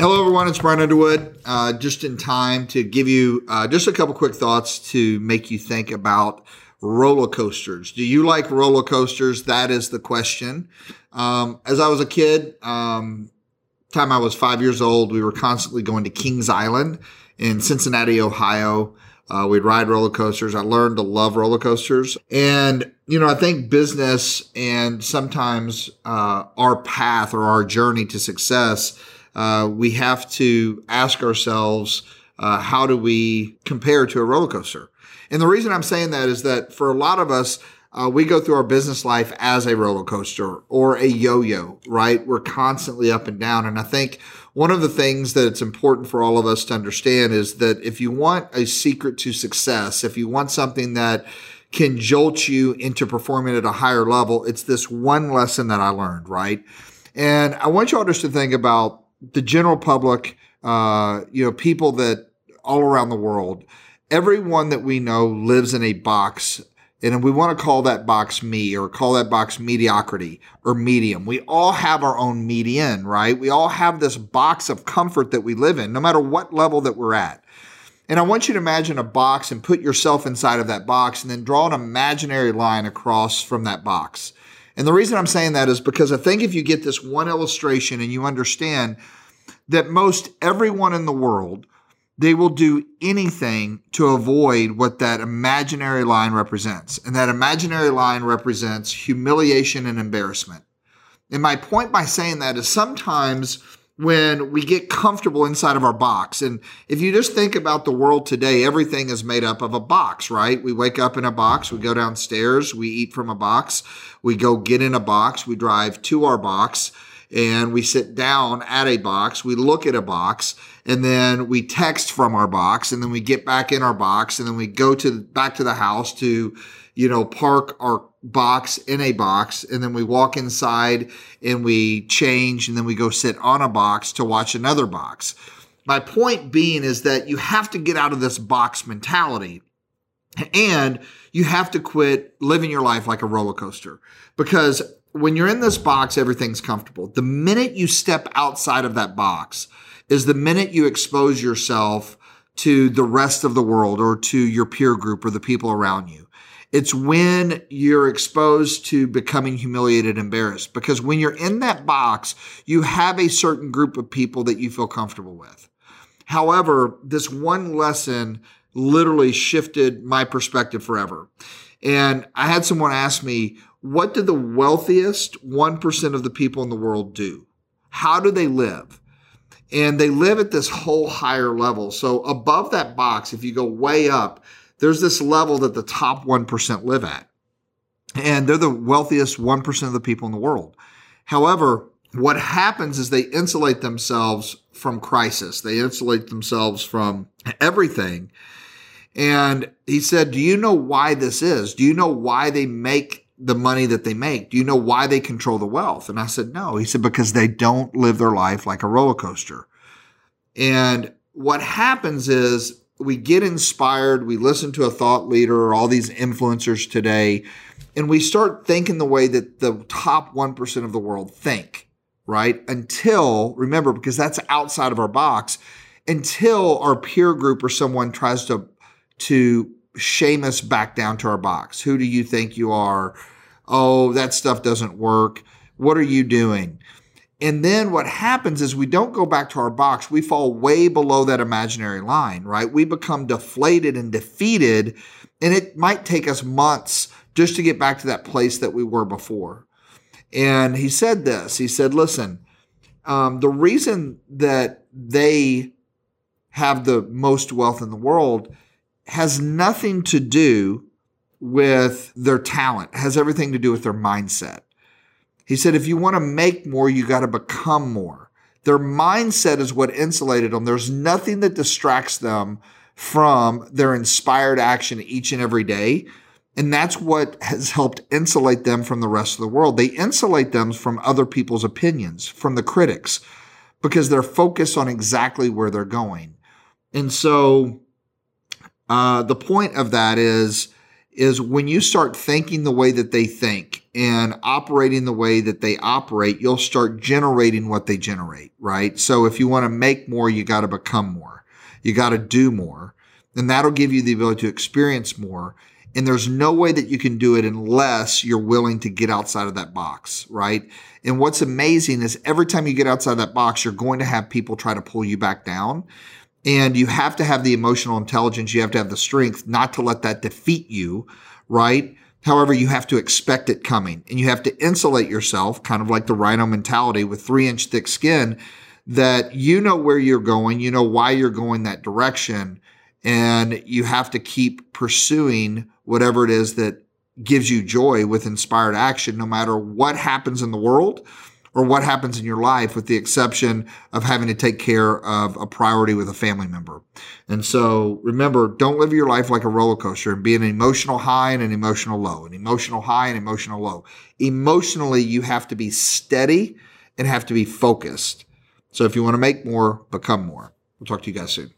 Hello, everyone. It's Brian Underwood. Uh, just in time to give you uh, just a couple quick thoughts to make you think about roller coasters. Do you like roller coasters? That is the question. Um, as I was a kid, um, time I was five years old, we were constantly going to Kings Island in Cincinnati, Ohio. Uh, we'd ride roller coasters. I learned to love roller coasters. And, you know, I think business and sometimes uh, our path or our journey to success, uh, we have to ask ourselves, uh, how do we compare to a roller coaster? And the reason I'm saying that is that for a lot of us, uh, we go through our business life as a roller coaster or a yo-yo, right? We're constantly up and down. And I think one of the things that it's important for all of us to understand is that if you want a secret to success, if you want something that can jolt you into performing at a higher level, it's this one lesson that I learned, right? And I want y'all just to think about the general public, uh, you know, people that all around the world, everyone that we know lives in a box and we want to call that box me or call that box mediocrity or medium. We all have our own median, right? We all have this box of comfort that we live in, no matter what level that we're at. And I want you to imagine a box and put yourself inside of that box and then draw an imaginary line across from that box. And the reason I'm saying that is because I think if you get this one illustration and you understand that most everyone in the world they will do anything to avoid what that imaginary line represents. And that imaginary line represents humiliation and embarrassment. And my point by saying that is sometimes when we get comfortable inside of our box. And if you just think about the world today, everything is made up of a box, right? We wake up in a box, we go downstairs, we eat from a box, we go get in a box, we drive to our box, and we sit down at a box, we look at a box, and then we text from our box and then we get back in our box and then we go to back to the house to you know park our box in a box and then we walk inside and we change and then we go sit on a box to watch another box. My point being is that you have to get out of this box mentality and you have to quit living your life like a roller coaster. Because when you're in this box everything's comfortable. The minute you step outside of that box is the minute you expose yourself to the rest of the world or to your peer group or the people around you. It's when you're exposed to becoming humiliated, embarrassed, because when you're in that box, you have a certain group of people that you feel comfortable with. However, this one lesson literally shifted my perspective forever. And I had someone ask me, what do the wealthiest 1% of the people in the world do? How do they live? and they live at this whole higher level. So above that box, if you go way up, there's this level that the top 1% live at. And they're the wealthiest 1% of the people in the world. However, what happens is they insulate themselves from crisis. They insulate themselves from everything. And he said, Do you know why this is? Do you know why they make the money that they make? Do you know why they control the wealth? And I said, no. He said, because they don't live their life like a roller coaster. And what happens is we get inspired, we listen to a thought leader or all these influencers today, and we start thinking the way that the top 1% of the world think, right? Until, remember, because that's outside of our box, until our peer group or someone tries to, to shame us back down to our box. Who do you think you are? Oh, that stuff doesn't work. What are you doing? And then what happens is we don't go back to our box. We fall way below that imaginary line, right? We become deflated and defeated. And it might take us months just to get back to that place that we were before. And he said this he said, listen, um, the reason that they have the most wealth in the world has nothing to do with their talent, has everything to do with their mindset. He said, if you want to make more, you got to become more. Their mindset is what insulated them. There's nothing that distracts them from their inspired action each and every day. And that's what has helped insulate them from the rest of the world. They insulate them from other people's opinions, from the critics, because they're focused on exactly where they're going. And so uh, the point of that is is when you start thinking the way that they think and operating the way that they operate, you'll start generating what they generate, right? So if you want to make more, you got to become more. You got to do more. And that'll give you the ability to experience more. And there's no way that you can do it unless you're willing to get outside of that box, right? And what's amazing is every time you get outside that box, you're going to have people try to pull you back down. And you have to have the emotional intelligence, you have to have the strength not to let that defeat you, right? However, you have to expect it coming and you have to insulate yourself, kind of like the rhino mentality with three inch thick skin, that you know where you're going, you know why you're going that direction, and you have to keep pursuing whatever it is that gives you joy with inspired action, no matter what happens in the world or what happens in your life, with the exception of having to take care of a priority with a family member. And so remember, don't live your life like a roller coaster and be an emotional high and an emotional low, an emotional high and emotional low. Emotionally, you have to be steady and have to be focused. So if you want to make more, become more. We'll talk to you guys soon.